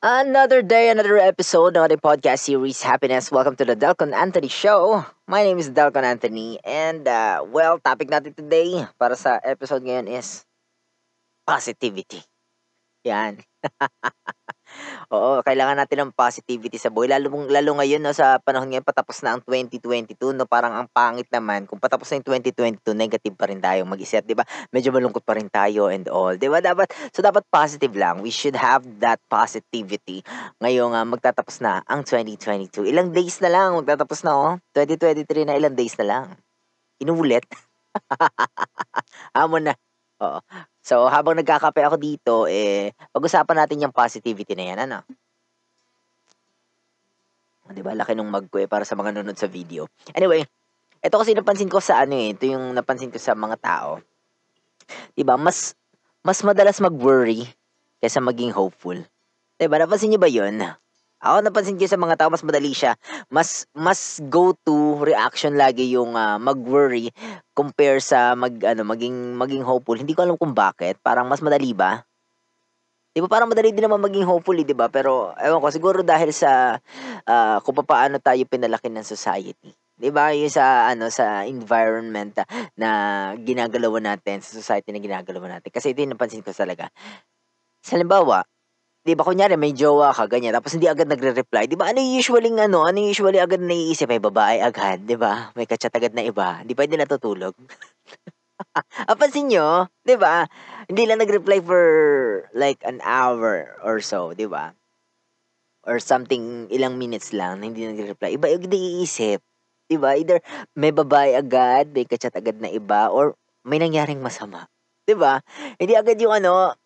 Another day, another episode of the podcast series Happiness. Welcome to the Delcon Anthony Show. My name is Delcon Anthony and uh, well, topic natin today para sa episode ngayon is positivity. Yan. Oo, kailangan natin ng positivity sa buhay. Lalo, lalo ngayon, no, sa panahon ngayon, patapos na ang 2022, no, parang ang pangit naman. Kung patapos na yung 2022, negative pa rin tayo mag-isip, di ba? Medyo malungkot pa rin tayo and all, di ba? Dapat, so dapat positive lang. We should have that positivity. Ngayong uh, magtatapos na ang 2022. Ilang days na lang, magtatapos na, oh. 2023 na, ilang days na lang. Inuulit. Hamon na. Oo. So, habang nagkakape ako dito, eh, pag-usapan natin yung positivity na yan, ano? Oh, di ba? Laki nung mag ko eh, para sa mga nanonood sa video. Anyway, ito kasi napansin ko sa ano eh, ito yung napansin ko sa mga tao. Di ba? Mas, mas madalas mag-worry kaysa maging hopeful. Di ba? Napansin niyo ba yun? Ako napansin ko sa mga tao mas madali siya. Mas mas go to reaction lagi yung uh, mag-worry compare sa mag ano maging maging hopeful. Hindi ko alam kung bakit. Parang mas madali ba? 'Di ba parang madali din naman maging hopeful, eh, 'di ba? Pero ewan ko siguro dahil sa uh, kung paano tayo pinalaki ng society. 'Di ba? Yung sa ano sa environment na ginagalawan natin, sa society na ginagalawan natin. Kasi ito yung napansin ko talaga. Sa halimbawa, 'di ba kunyari may jowa ka ganyan tapos hindi agad nagre-reply, 'di ba? Ano usually ano, ano usually agad naiisip ay babae agad, 'di ba? May kachat agad na iba, hindi pwede natutulog. Napansin nyo, 'di ba? Hindi lang nag-reply for like an hour or so, 'di ba? Or something ilang minutes lang na hindi nagre-reply. Iba yung naiisip, 'di ba? Either may babae agad, may kachat agad na iba or may nangyaring masama. 'Di ba? Hindi agad yung ano,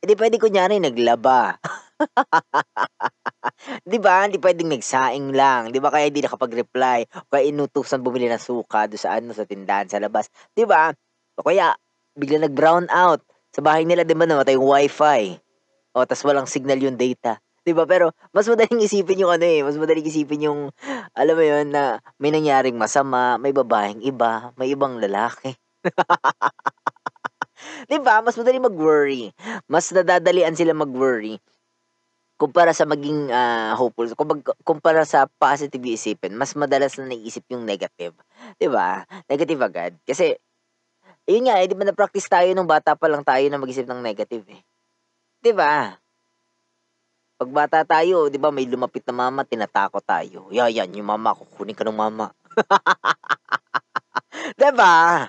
hindi pwede kunyari naglaba. 'Di ba? Hindi pwedeng nagsaing lang, 'di ba? Kaya hindi nakapag-reply kaya inutusan bumili ng suka do sa ano, sa tindahan sa labas, 'di ba? O kaya bigla nag-brown out. Sa bahay nila 'di ba namatay yung wifi. O tas walang signal yung data. 'Di ba? Pero mas madaling isipin yung ano eh, mas madaling isipin yung alam mo yun na may nangyaring masama, may babaeng iba, may ibang lalaki. 'Di ba? Mas madali mag-worry. Mas nadadalian sila mag-worry kumpara sa maging uh, hopeful. Kumpara sa positive isipin, mas madalas na naisip yung negative. 'Di ba? Negative agad. Kasi yun nga, eh, di ba na-practice tayo nung bata pa lang tayo na mag-isip ng negative eh. 'Di ba? Pag bata tayo, 'di ba, may lumapit na mama, tinatakot tayo. Yeah, yan, yung mama, kukunin ka ng mama. 'Di ba?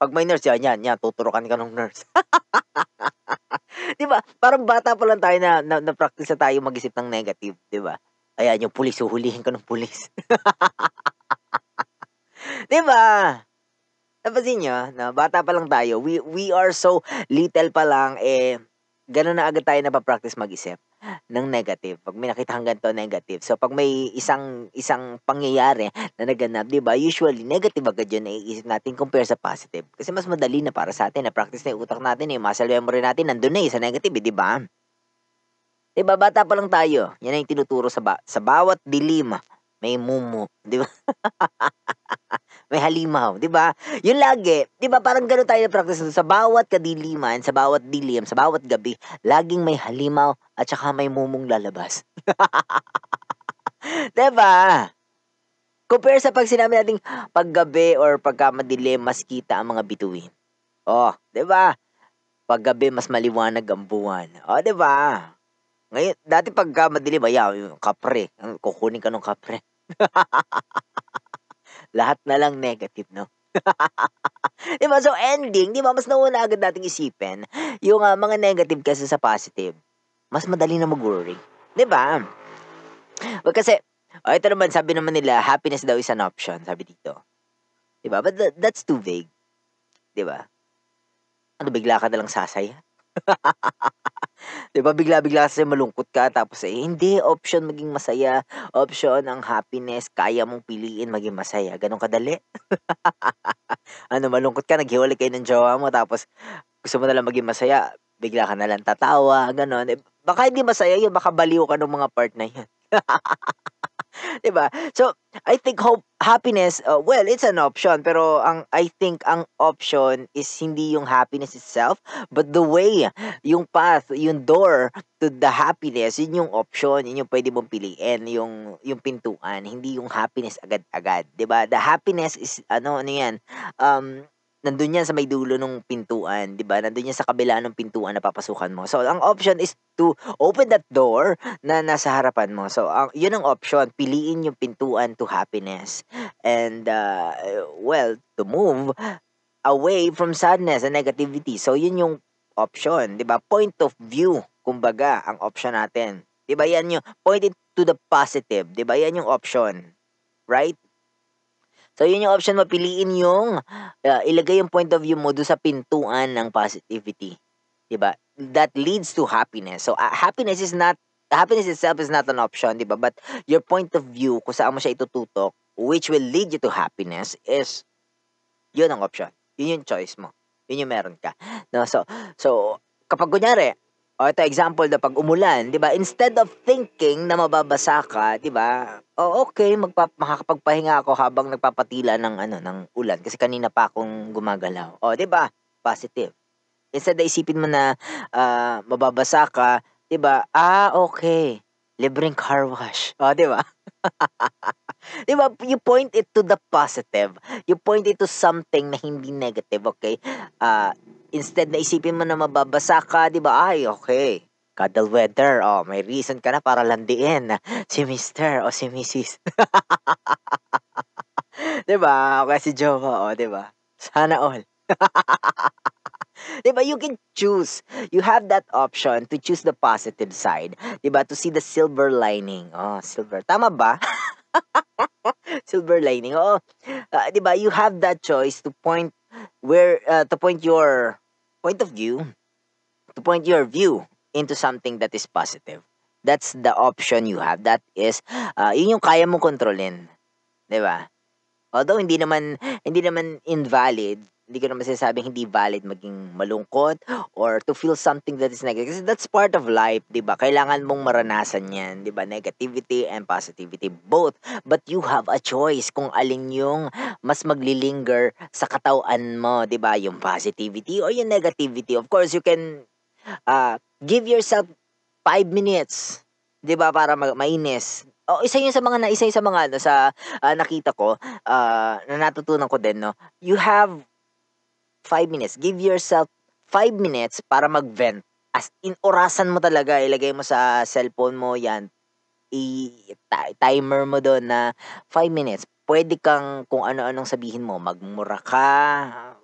Pag may nurse, yan, yan, yan, tuturukan ka ng nurse. di ba? Parang bata pa lang tayo na, na, na practice na tayo mag-isip ng negative, di ba? Ayan, yung pulis, huhulihin ka ng pulis. di ba? Napansin nyo, na bata pa lang tayo, we, we are so little pa lang, eh, gano'n na agad tayo na pa-practice mag-isip ng negative. Pag may nakita kang ganito, negative. So, pag may isang isang pangyayari na naganap, di ba, usually, negative agad yun naiisip natin compare sa positive. Kasi mas madali na para sa atin, na practice na yung utak natin, yung muscle memory natin, nandun na eh, sa negative, eh, di ba? Di ba, bata pa lang tayo. Yan ang tinuturo sa, ba- sa bawat dilim, may mumu, di ba? may halimaw, 'di ba? Yun lagi, 'di ba? Parang ganoon tayo na practice sa bawat kadiliman, sa bawat dilim, sa bawat gabi, laging may halimaw at saka may mumong lalabas. 'Di ba? Compare sa pag sinabi nating paggabi or pagka madilim, mas kita ang mga bituin. Oh, 'di ba? Paggabi mas maliwanag ang buwan. Oh, 'di ba? Ngayon, dati pagka madilim, ayaw, yung kapre. Kukunin ka ng kapre. lahat na lang negative, no? di ba? So, ending, di ba? Mas nauna agad nating isipin yung uh, mga negative kasi sa positive. Mas madali na mag-worry. Di ba? Well, kasi, oh, ito naman, sabi naman nila, happiness daw is an option, sabi dito. Di ba? But th- that's too vague. Di ba? Ano, bigla ka na lang sasaya? 'Di ba bigla-bigla kasi malungkot ka tapos, eh, hindi option maging masaya, option ang happiness, kaya mong piliin maging masaya, gano'n kadali. Ano malungkot ka, naghiwalay kayo ng jowa mo tapos gusto mo nalang maging masaya, bigla ka nalang tatawa, gano'n. Eh, baka hindi masaya 'yun, baka baliw ka nung mga part na 'yun. 'Di ba? So, I think hope happiness, uh, well, it's an option pero ang I think ang option is hindi yung happiness itself, but the way, yung path, yung door to the happiness, yun yung option, yun yung pwede mong piliin, yung yung pintuan, hindi yung happiness agad-agad, 'di ba? The happiness is ano ano yan, um nandun yan sa may dulo ng pintuan, 'di ba? Nandun yan sa kabila ng pintuan na papasukan mo. So, ang option is to open that door na nasa harapan mo. So, ang, yun ang option. Piliin yung pintuan to happiness. And, uh, well, to move away from sadness and negativity. So, yun yung option, 'di ba? Point of view, kumbaga, ang option natin. 'Di ba? Yan yung point it to the positive, 'di ba? Yan yung option. Right? So, yun yung option mo. Piliin yung, uh, ilagay yung point of view mo doon sa pintuan ng positivity. Diba? That leads to happiness. So, uh, happiness is not, happiness itself is not an option, diba? But your point of view, kung saan mo siya itututok, which will lead you to happiness, is, yun ang option. Yun yung choice mo. Yun yung meron ka. No? So, so kapag kunyari, o ito example na pag umulan, 'di ba? Instead of thinking na mababasa ka, 'di ba? O okay, magpa makakapagpahinga ako habang nagpapatila ng ano ng ulan kasi kanina pa akong gumagalaw. O 'di ba? Positive. Instead na isipin mo na uh, mababasa ka, 'di ba? Ah, okay. Libreng car wash. O 'di ba? 'Di ba? You point it to the positive. You point it to something na hindi negative, okay? Uh, instead na isipin mo na mababasa ka, 'di ba? Ay, okay. Cuddle weather. Oh, may reason ka na para landiin si Mr. o si Mrs. 'Di ba? Okay si Jowa, oh, 'di ba? Sana all. 'Di ba? You can choose. You have that option to choose the positive side. 'Di ba? To see the silver lining. Oh, silver. Tama ba? silver lining. Oh, uh, 'di ba? You have that choice to point where uh, to point your point of view to point your view into something that is positive that's the option you have that is uh, yun yung kaya mo kontrolin 'di ba although hindi naman hindi naman invalid hindi ko naman sinasabing hindi valid maging malungkot or to feel something that is negative. Kasi that's part of life, di ba? Kailangan mong maranasan yan, di ba? Negativity and positivity, both. But you have a choice kung alin yung mas maglilinger sa katawan mo, di ba? Yung positivity or yung negativity. Of course, you can uh, give yourself five minutes, di ba? Para ma- mainis oh, isa yun sa mga na isa yun sa mga ano sa uh, nakita ko uh, na natutunan ko din no you have 5 minutes. Give yourself 5 minutes para mag-vent. As in, orasan mo talaga. Ilagay mo sa cellphone mo yan. I-timer mo doon na 5 minutes. Pwede kang kung ano-anong sabihin mo. Magmura ka.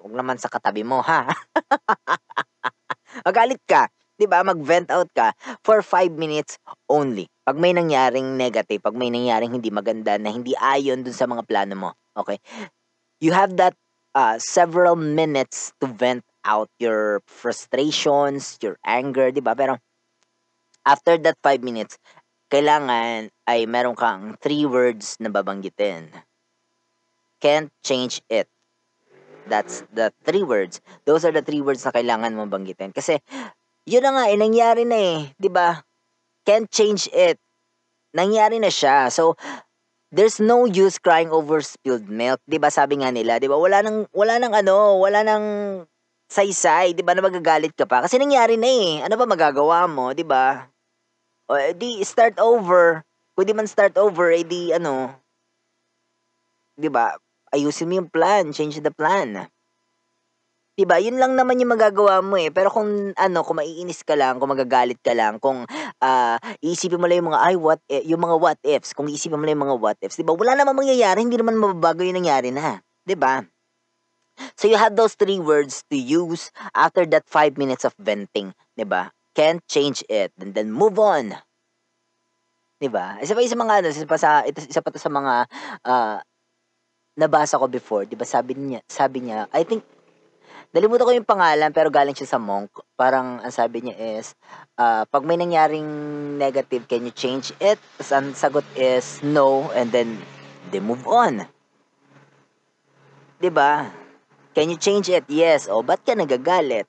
Huwag naman sa katabi mo, ha? Magalit ka. 'di ba? Mag-vent out ka for 5 minutes only. Pag may nangyaring negative, pag may nangyaring hindi maganda na hindi ayon dun sa mga plano mo. Okay? You have that uh, several minutes to vent out your frustrations, your anger, di ba? Pero after that five minutes, kailangan ay meron kang three words na babanggitin. Can't change it. That's the three words. Those are the three words na kailangan mong banggitin. Kasi, yun na nga, eh, nangyari na eh. Ba? Can't change it. Nangyari na siya. So, there's no use crying over spilled milk, 'di ba? Sabi nga nila, 'di ba? Wala nang wala nang ano, wala nang saysay, 'di ba? Na magagalit ka pa kasi nangyari na eh. Ano ba magagawa mo, 'di ba? O eh, di start over. Pwede man start over, eh ano, 'di ba? Ayusin mo yung plan, change the plan. 'Di ba? Yun lang naman yung magagawa mo eh. Pero kung ano, kung maiinis ka lang, kung magagalit ka lang, kung uh, iisipin mo lang yung mga ay what eh, yung mga what ifs, kung iisipin mo lang yung mga what ifs, 'di ba? Wala namang mangyayari, hindi naman mababago yung nangyari na, 'di ba? So you have those three words to use after that five minutes of venting, 'di ba? Can't change it and then move on. 'Di ba? Isa pa isa mga ano, isa pa sa isa pa to sa mga uh, nabasa ko before, 'di ba? Sabi niya, sabi niya, I think Nalimutan ko yung pangalan pero galing siya sa monk. Parang ang sabi niya is, uh, pag may nangyaring negative, can you change it? Tapos ang sagot is no and then they move on. 'Di ba? Can you change it? Yes. O, ba't ka nagagalit?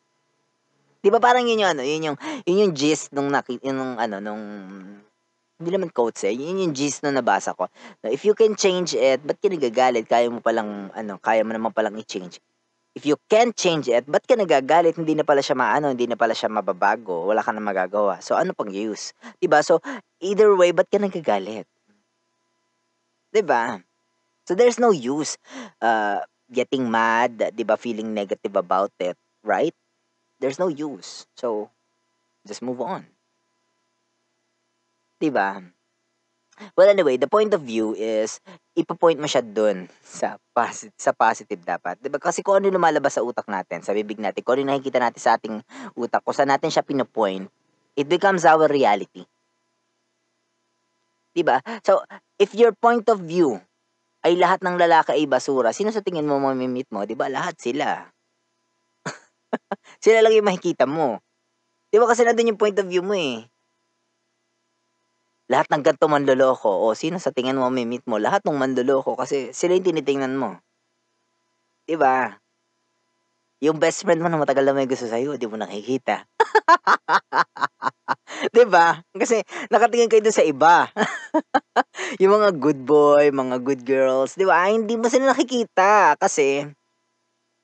'Di ba parang yun yung ano, yun yung yun yung gist nung naki, nung ano nung Hindi naman quotes eh, yun yung gist na nabasa ko. Na if you can change it, ba't ka nagagalit? Kaya mo palang, ano, kaya mo naman palang i-change. If you can't change it, ba't ka nagagalit? Hindi na pala siya maano, hindi na pala siya mababago. Wala ka na magagawa. So, ano pang use? ba So, either way, ba't ka nagagalit? ba So, there's no use uh, getting mad, ba feeling negative about it, right? There's no use. So, just move on. ba? Well, anyway, the point of view is ipo-point mo siya dun sa posi sa positive dapat, 'di ba? Kasi kung ano lumalabas sa utak natin, sa bibig natin, kung ano nakikita natin sa ating utak, kung saan natin siya pino-point, it becomes our reality. 'Di ba? So, if your point of view ay lahat ng lalaki ay basura, sino sa tingin mo mami-meet mo? 'Di ba lahat sila. Sila lang yung makikita mo. 'Di ba kasi nandun yung point of view mo eh. Lahat ng ganito manloloko, o sino sa tingin mo mami-meet mo? Lahat ng manloloko kasi sila yung tinitingnan mo. 'Di ba? Yung best friend mo na matagal na may gusto sa'yo, 'di mo nakikita. 'Di ba? Kasi nakatingin kayo dun sa iba. yung mga good boy, mga good girls, 'di ba? Hindi mo sila nakikita kasi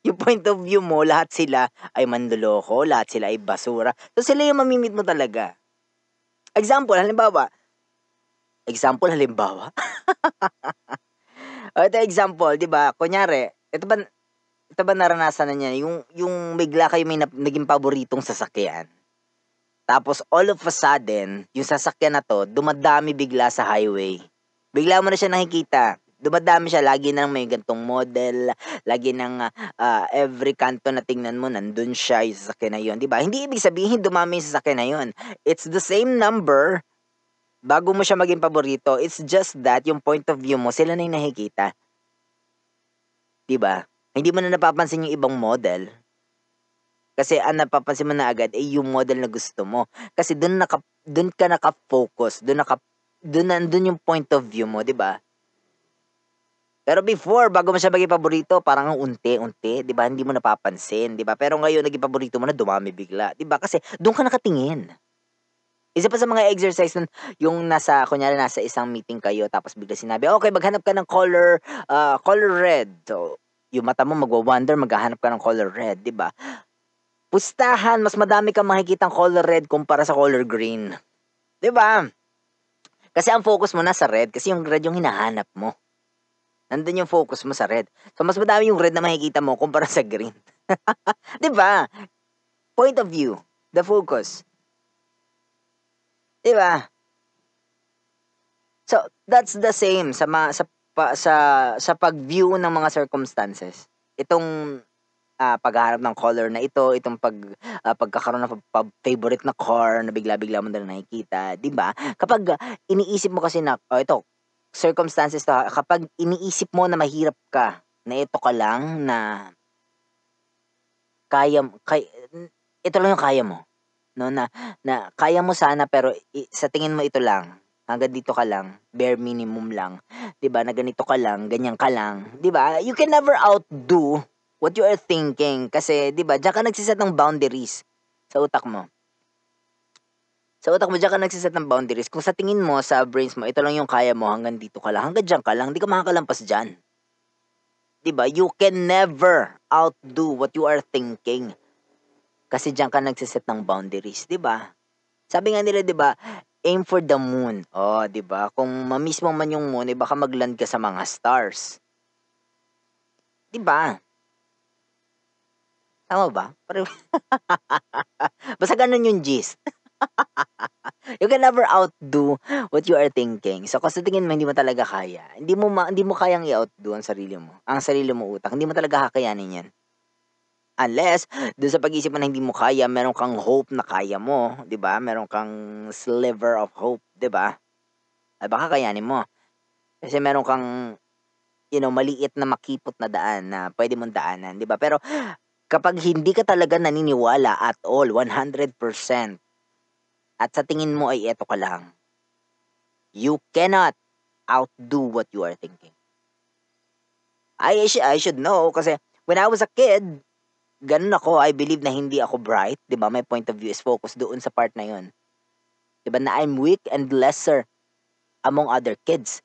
yung point of view mo, lahat sila ay manloloko, lahat sila ay basura. So sila yung mami-meet mo talaga. Example, halimbawa, example halimbawa. o ito example, 'di ba? Kunyari, ito ba ito ba naranasan na niya yung yung bigla kayo may na, naging paboritong sasakyan. Tapos all of a sudden, yung sasakyan na to dumadami bigla sa highway. Bigla mo na siya nakikita. Dumadami siya, lagi nang may gantong model, lagi nang uh, every kanto na tingnan mo, nandun siya, yung sasakyan na yun. Diba? Hindi ibig sabihin dumami yung sasakyan na yun. It's the same number, bago mo siya maging paborito. It's just that, yung point of view mo, sila na yung nakikita. Diba? Hindi mo na napapansin yung ibang model. Kasi ang napapansin mo na agad ay yung model na gusto mo. Kasi doon naka doon ka naka-focus, doon naka doon nandun yung point of view mo, 'di ba? Pero before, bago mo siya maging paborito, parang unti-unti, 'di ba? Hindi mo napapansin, 'di ba? Pero ngayon naging paborito mo na dumami bigla, 'di ba? Kasi doon ka nakatingin. Isa pa sa mga exercise nun, yung nasa, kunyari nasa isang meeting kayo, tapos bigla sinabi, okay, maghanap ka ng color, uh, color red. So, yung mata mo magwa-wonder, maghahanap ka ng color red, di ba? Pustahan, mas madami kang makikitang color red kumpara sa color green. Di ba? Kasi ang focus mo na sa red, kasi yung red yung hinahanap mo. Nandun yung focus mo sa red. So, mas madami yung red na makikita mo kumpara sa green. di ba? Point of view, the focus. 'Di ba? So, that's the same sa ma, sa pa, sa sa pag-view ng mga circumstances. Itong uh, paghahanap ng color na ito, itong pag uh, pagkakaroon ng pa, favorite na car na bigla-bigla mo na nakikita, 'di ba? Kapag uh, iniisip mo kasi na oh, ito circumstances to, kapag iniisip mo na mahirap ka, na ito ka lang na kaya, kay, ito lang yung kaya mo no na na kaya mo sana pero i, sa tingin mo ito lang hanggang dito ka lang bare minimum lang 'di ba na ganito ka lang ganyan ka lang 'di ba you can never outdo what you are thinking kasi 'di ba diyan ka nagsiset ng boundaries sa utak mo sa utak mo, diyan ka nagsiset ng boundaries. Kung sa tingin mo, sa brains mo, ito lang yung kaya mo, hanggang dito ka lang, hanggang dyan ka lang, hindi ka makakalampas dyan. Diba? You can never outdo what you are thinking. Kasi diyan ka nagsiset ng boundaries, 'di ba? Sabi nga nila, 'di ba, aim for the moon. Oh, 'di ba? Kung mamiss mo man yung moon, eh, baka magland ka sa mga stars. 'Di ba? Tama ba? Pero Basta ganun yung gist. you can never outdo what you are thinking. So, kasi tingin mo hindi mo talaga kaya, hindi mo ma- hindi mo kayang i-outdo ang sarili mo. Ang sarili mo utak, hindi mo talaga kakayanin 'yan. Unless, dun sa pag-iisip mo na hindi mo kaya, meron kang hope na kaya mo, 'di ba? Meron kang sliver of hope, 'di ba? Ay baka kayanin mo. Kasi meron kang you know, maliit na makipot na daan na pwede mong daanan, 'di ba? Pero kapag hindi ka talaga naniniwala at all, 100%, at sa tingin mo ay eto ka lang, you cannot outdo what you are thinking. I, I should know kasi when I was a kid, ganun ako, I believe na hindi ako bright, 'di ba? My point of view is focused doon sa part na 'yon. 'Di ba? Na I'm weak and lesser among other kids.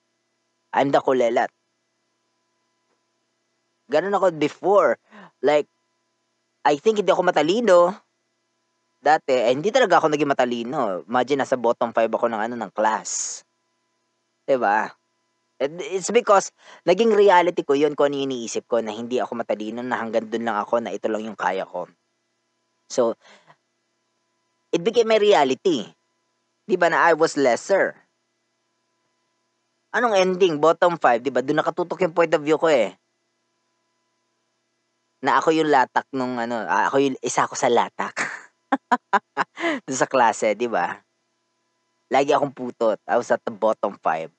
I'm the kulelat. Ganun ako before. Like, I think hindi ako matalino. Dati, eh, hindi talaga ako naging matalino. Imagine, nasa bottom 5 ako ng ano, ng class. 'Di ba? It's because, naging reality ko yun kung ano yung iniisip ko na hindi ako matalino na hanggang dun lang ako na ito lang yung kaya ko. So, it became a reality. Di ba na I was lesser? Anong ending? Bottom 5, di ba? Doon nakatutok yung point of view ko eh. Na ako yung latak nung ano, ako yung isa ako sa latak. Doon sa klase, di ba? Lagi akong putot. I was at the bottom 5.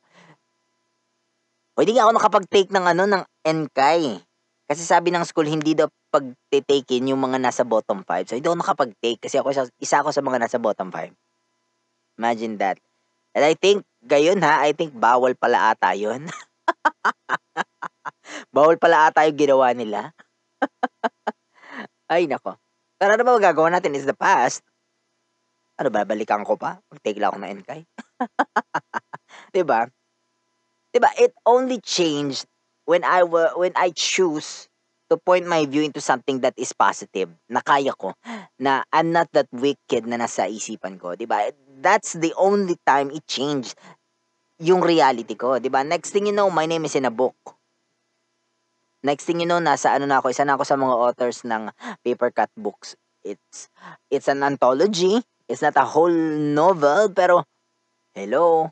O hindi ako nakapag-take ng ano, ng NKAI. Kasi sabi ng school, hindi daw pag-takein yung mga nasa bottom 5. So, hindi ako nakapag-take kasi ako isa, isa ako sa mga nasa bottom 5. Imagine that. And I think, gayon ha, I think bawal pala ata yun. bawal pala ata yung ginawa nila. Ay, nako. Pero ano ba magagawa natin is the past. Ano ba, balikan ko pa? Mag-take lang ako ng NKAI. diba? 'Di ba? It only changed when I wa- when I choose to point my view into something that is positive, na kaya ko, na I'm not that wicked na nasa isipan ko, 'di ba? That's the only time it changed yung reality ko, 'di ba? Next thing you know, my name is in a book. Next thing you know, nasa ano na ako, isa na ako sa mga authors ng paper cut books. It's it's an anthology. It's not a whole novel, pero hello,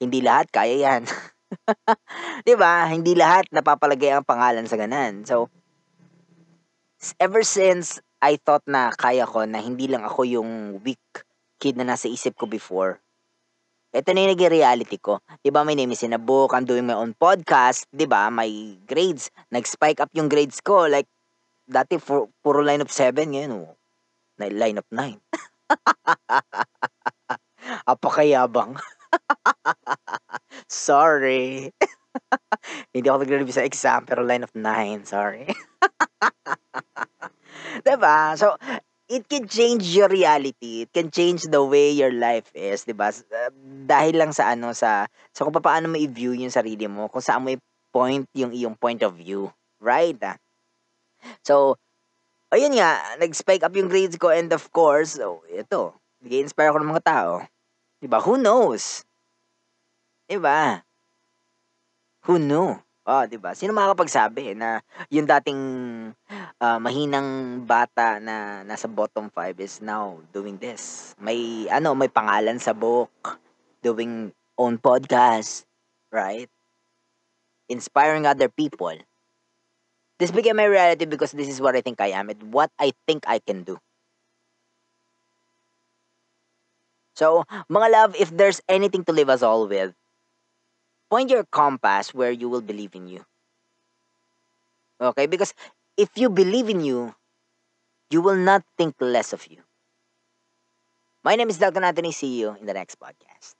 hindi lahat kaya yan. 'Di ba? Hindi lahat napapalagay ang pangalan sa ganan. So, ever since I thought na kaya ko na hindi lang ako yung weak kid na nasa isip ko before, ito na yung naging reality ko. 'Di ba? My name is in a book. I'm doing my own podcast. 'Di ba? My grades, nag-spike up yung grades ko. Like, dati fu- puro line of 7 ngayon. Oh. Na line of 9. Apakayabang. Sorry. Hindi ako nagre-review sa exam, pero line of 9, sorry. diba? So, it can change your reality. It can change the way your life is, 'di ba? Dahil lang sa ano sa sa kung paano mo i-view yung sarili mo, kung saan mo i-point yung iyong point of view, right? So, ayun nga, nag-spike up yung grades ko and of course, so ito, nag-inspire ako ng mga tao. 'Di ba? Who knows? 'Di ba? Who knew? Oh, 'di ba? Sino makakapagsabi na yung dating uh, mahinang bata na nasa bottom 5 is now doing this. May ano, may pangalan sa book, doing own podcast, right? Inspiring other people. This became my reality because this is what I think I am and what I think I can do. So, mga love, if there's anything to leave us all with, point your compass where you will believe in you. Okay? Because if you believe in you, you will not think less of you. My name is Dr. Anthony. See you in the next podcast.